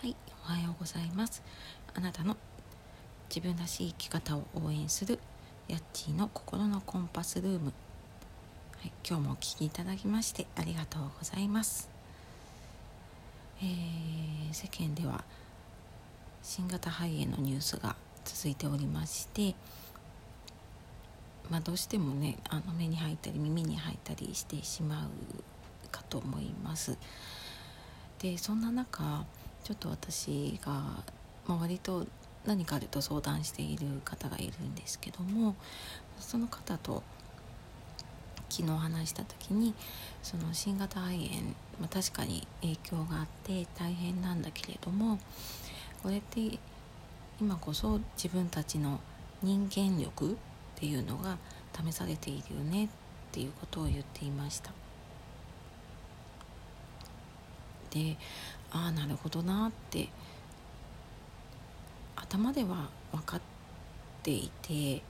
はいおはようございます。あなたの自分らしい生き方を応援するヤッチーの心のコンパスルーム、はい、今日もお聴きいただきましてありがとうございます、えー、世間では新型肺炎のニュースが続いておりましてまあ、どうしてもねあの目に入ったり耳に入ったりしてしまうかと思います。でそんな中ちょっと私が、まあ、割と何かあると相談している方がいるんですけどもその方と昨日話した時にその新型肺炎、まあ、確かに影響があって大変なんだけれどもこれって今こそ自分たちの人間力っていうのが試されているよねっていうことを言っていました。でああなるほどなって頭では分かっていて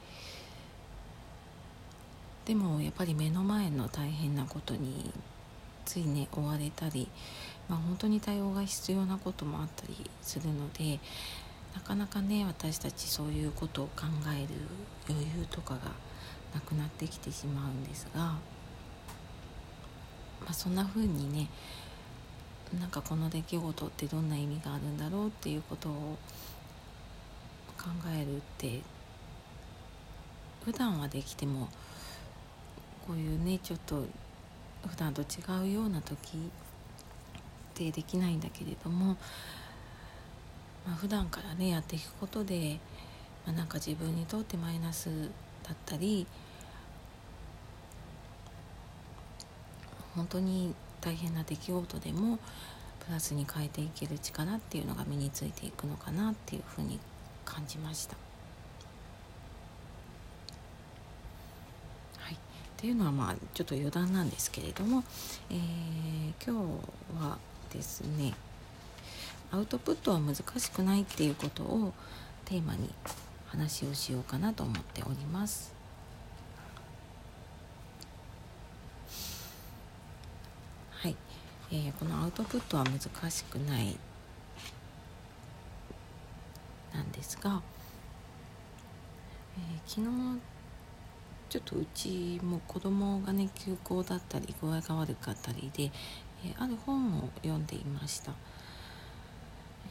でもやっぱり目の前の大変なことについね追われたり、まあ、本当に対応が必要なこともあったりするのでなかなかね私たちそういうことを考える余裕とかがなくなってきてしまうんですが、まあ、そんな風にねなんかこの出来事ってどんな意味があるんだろうっていうことを考えるって普段はできてもこういうねちょっと普段と違うような時ってできないんだけれども、まあ、普段からねやっていくことで、まあ、なんか自分にとってマイナスだったり本当に大変な出来事でもプラスに変えていける力っていうのが身についていくのかなっていうふうに感じました。はい、っていうのはまあちょっと余談なんですけれども、えー、今日はですねアウトプットは難しくないっていうことをテーマに話をしようかなと思っております。えー、このアウトプットは難しくない。なんですが、えー、昨日ちょっとうちも子供がね休校だったり具合が悪かったりで、えー、ある本を読んでいました、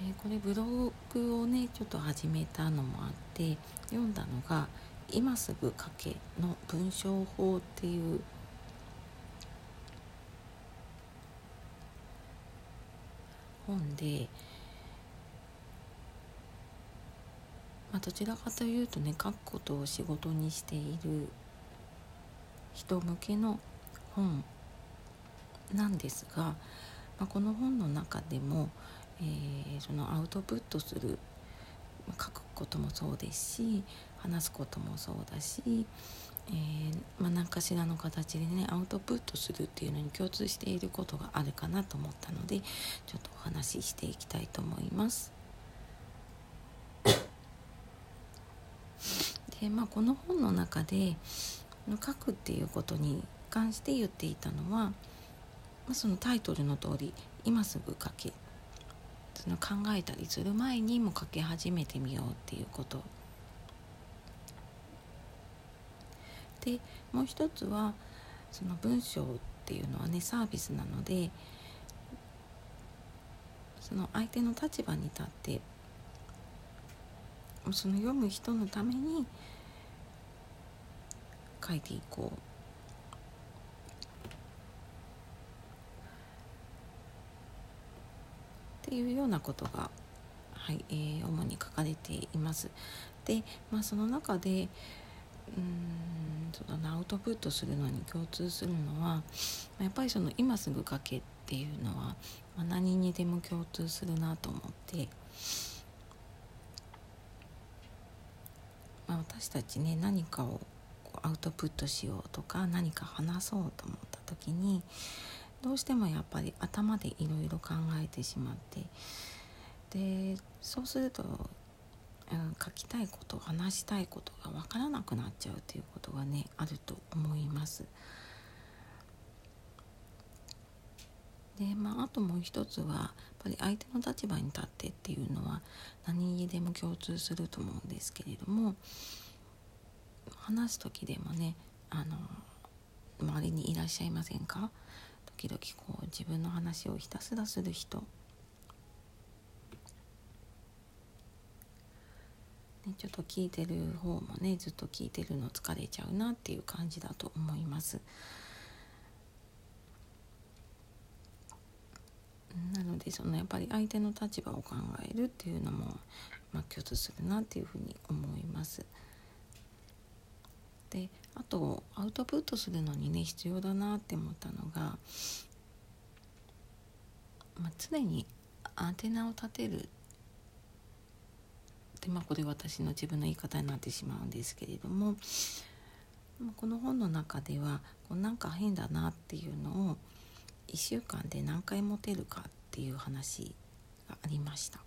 えこれブログをねちょっと始めたのもあって読んだのが「今すぐ書け」の文章法っていう本で、まあ、どちらかというとね書くことを仕事にしている人向けの本なんですが、まあ、この本の中でも、えー、そのアウトプットする書くこともそうですし話すこともそうだしえー、まあ、何かしらの形でねアウトプットするっていうのに共通していることがあるかなと思ったのでちょっとお話ししていきたいと思います。でまあこの本の中で書くっていうことに関して言っていたのは、まあ、そのタイトルの通り「今すぐ書け」その考えたりする前にも書き始めてみようっていうことでもう一つはその文章っていうのはねサービスなのでその相手の立場に立ってその読む人のために書いていこうっていうようなことが、はいえー、主に書かれています。で、まあ、その中でうんそうだなアウトプットするのに共通するのはやっぱりその今すぐ書けっていうのは、まあ、何にでも共通するなと思って、まあ、私たちね何かをアウトプットしようとか何か話そうと思った時にどうしてもやっぱり頭でいろいろ考えてしまってでそうするとうん、書きたいこと話したいことが分からなくなっちゃうということがねあると思います。でまあ、あともう一つはやっぱり相手の立場に立ってっていうのは何にでも共通すると思うんですけれども話す時でもねあの周りにいらっしゃいませんか？時々こう自分の話をひたすらする人、ちょっと聞いてる方もねずっと聞いてるの疲れちゃうなっていう感じだと思います。なのでそのやっぱり相手の立場を考えるっていうのも、まあ、共通するなっていうふうに思います。であとアウトプットするのにね必要だなって思ったのが、まあ、常にアンテナを立てるでまあこれ私の自分の言い方になってしまうんですけれどもこの本の中ではこうなんか変だなっていうのを1週間で何回持てるかっていう話がありました。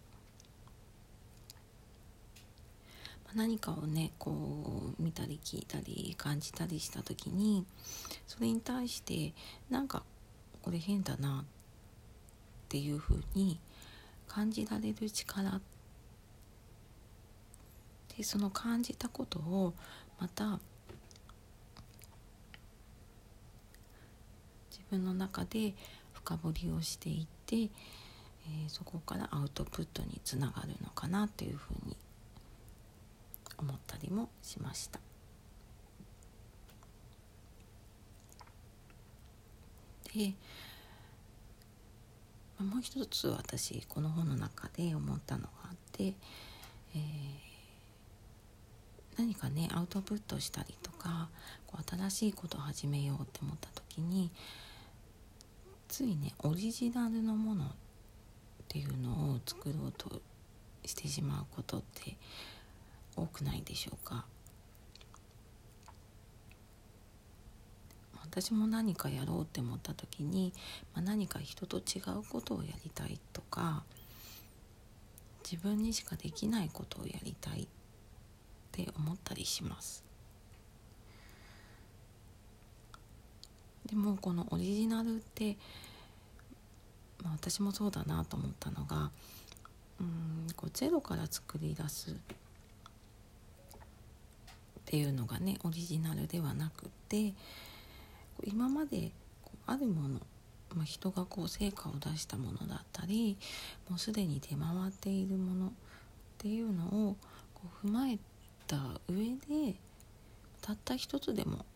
何かをねこう見たり聞いたり感じたりした時にそれに対してなんかこれ変だなっていうふうに感じられる力でその感じたことをまた自分の中で深掘りをしていって、えー、そこからアウトプットにつながるのかなというふうに思ったりもしました。でもう一つ私この本の中で思ったのがあって、えー、何かねアウトプットしたりとかこう新しいことを始めようって思った時についねオリジナルのものっていうのを作ろうとしてしまうことって多くないでしょうか。私も何かやろうって思った時に、まあ、何か人と違うことをやりたいとか自分にしかできないことをやりたいって思ったりします。でもこのオリジナルって、まあ、私もそうだなと思ったのがうんこうゼロから作り出すっていうのがねオリジナルではなくて今まであるもの、まあ、人がこう成果を出したものだったりもうすでに出回っているものっていうのをこう踏まえた上でたった一つでも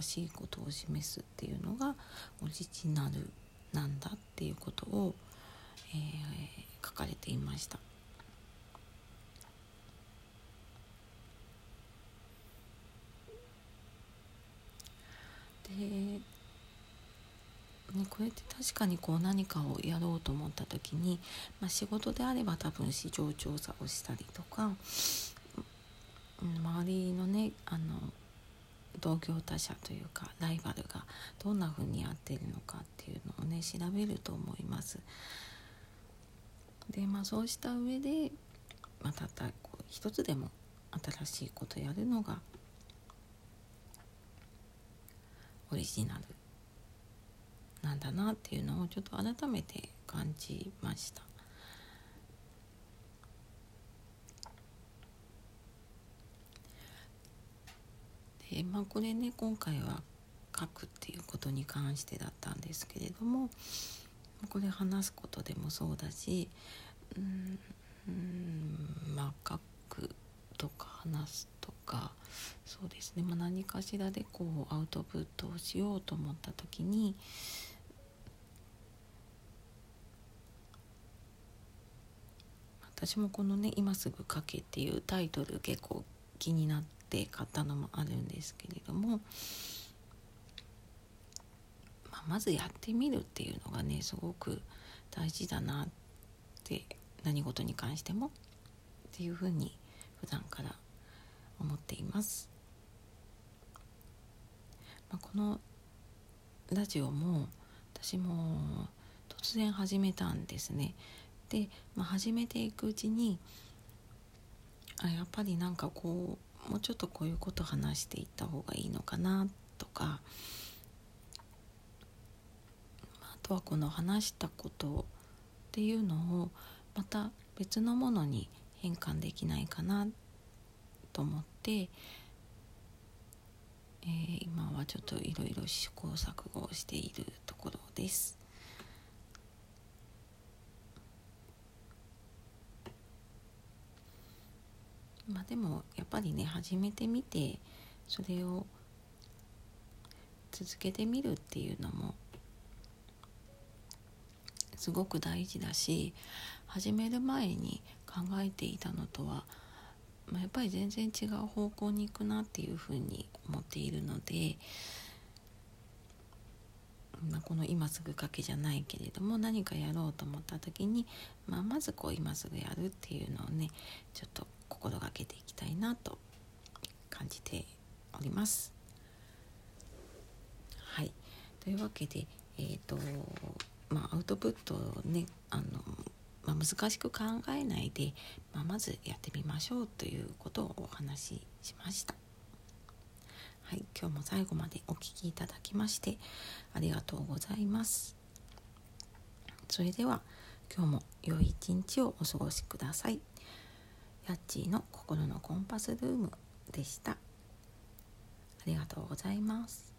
新しいことを示すっていうのがオリジナルなんだっていうことを、えー、書かれていました。で、ね、これって確かにこう何かをやろうと思った時に、まあ、仕事であれば多分市場調査をしたりとか周りのねあの同業他社というかライバルがどんな風にやってるのかっていうのをね調べると思います。でまあそうした上で、まあ、たったこう一つでも新しいことやるのがオリジナルなんだなっていうのをちょっと改めて感じました。でまあこれね今回は書くっていうことに関してだったんですけれどもこれ話すことでもそうだしうんまあ書くとか話すとかそうですね、まあ、何かしらでこうアウトプットをしようと思った時に私もこのね「今すぐ書け」っていうタイトル結構気になって買ったのもあるんですけれども、まあ、まずやってみるっていうのがねすごく大事だなって何事に関してもっていうふうに普段から思っています。まあ、このラジオも私も突然始めたんですね。で、まあ、始めていくうちにあやっぱりなんかこうもうちょっとこういうこと話していった方がいいのかなとか、あ、とはこの話したことっていうのをまた別のものに変換できないかなと思って、えー、今はちょっといろいろ試行錯誤をしているところです。まあでもやっぱりね始めてみてそれを続けてみるっていうのもすごく大事だし始める前に考えていたのとは、まあ、やっぱり全然違う方向に行くなっていうふうに思っているので、まあ、この今すぐかけじゃないけれども何かやろうと思った時に、まあ、まずこう今すぐやるっていうのをねちょっと心がけていきたいなと感じております。はいというわけでえっ、ー、とまあアウトプットをねあの、まあ、難しく考えないで、まあ、まずやってみましょうということをお話ししました。はい、今日も最後までお聴きいただきましてありがとうございます。それでは今日も良い一日をお過ごしください。ヤッチーの心のコンパスルームでした。ありがとうございます。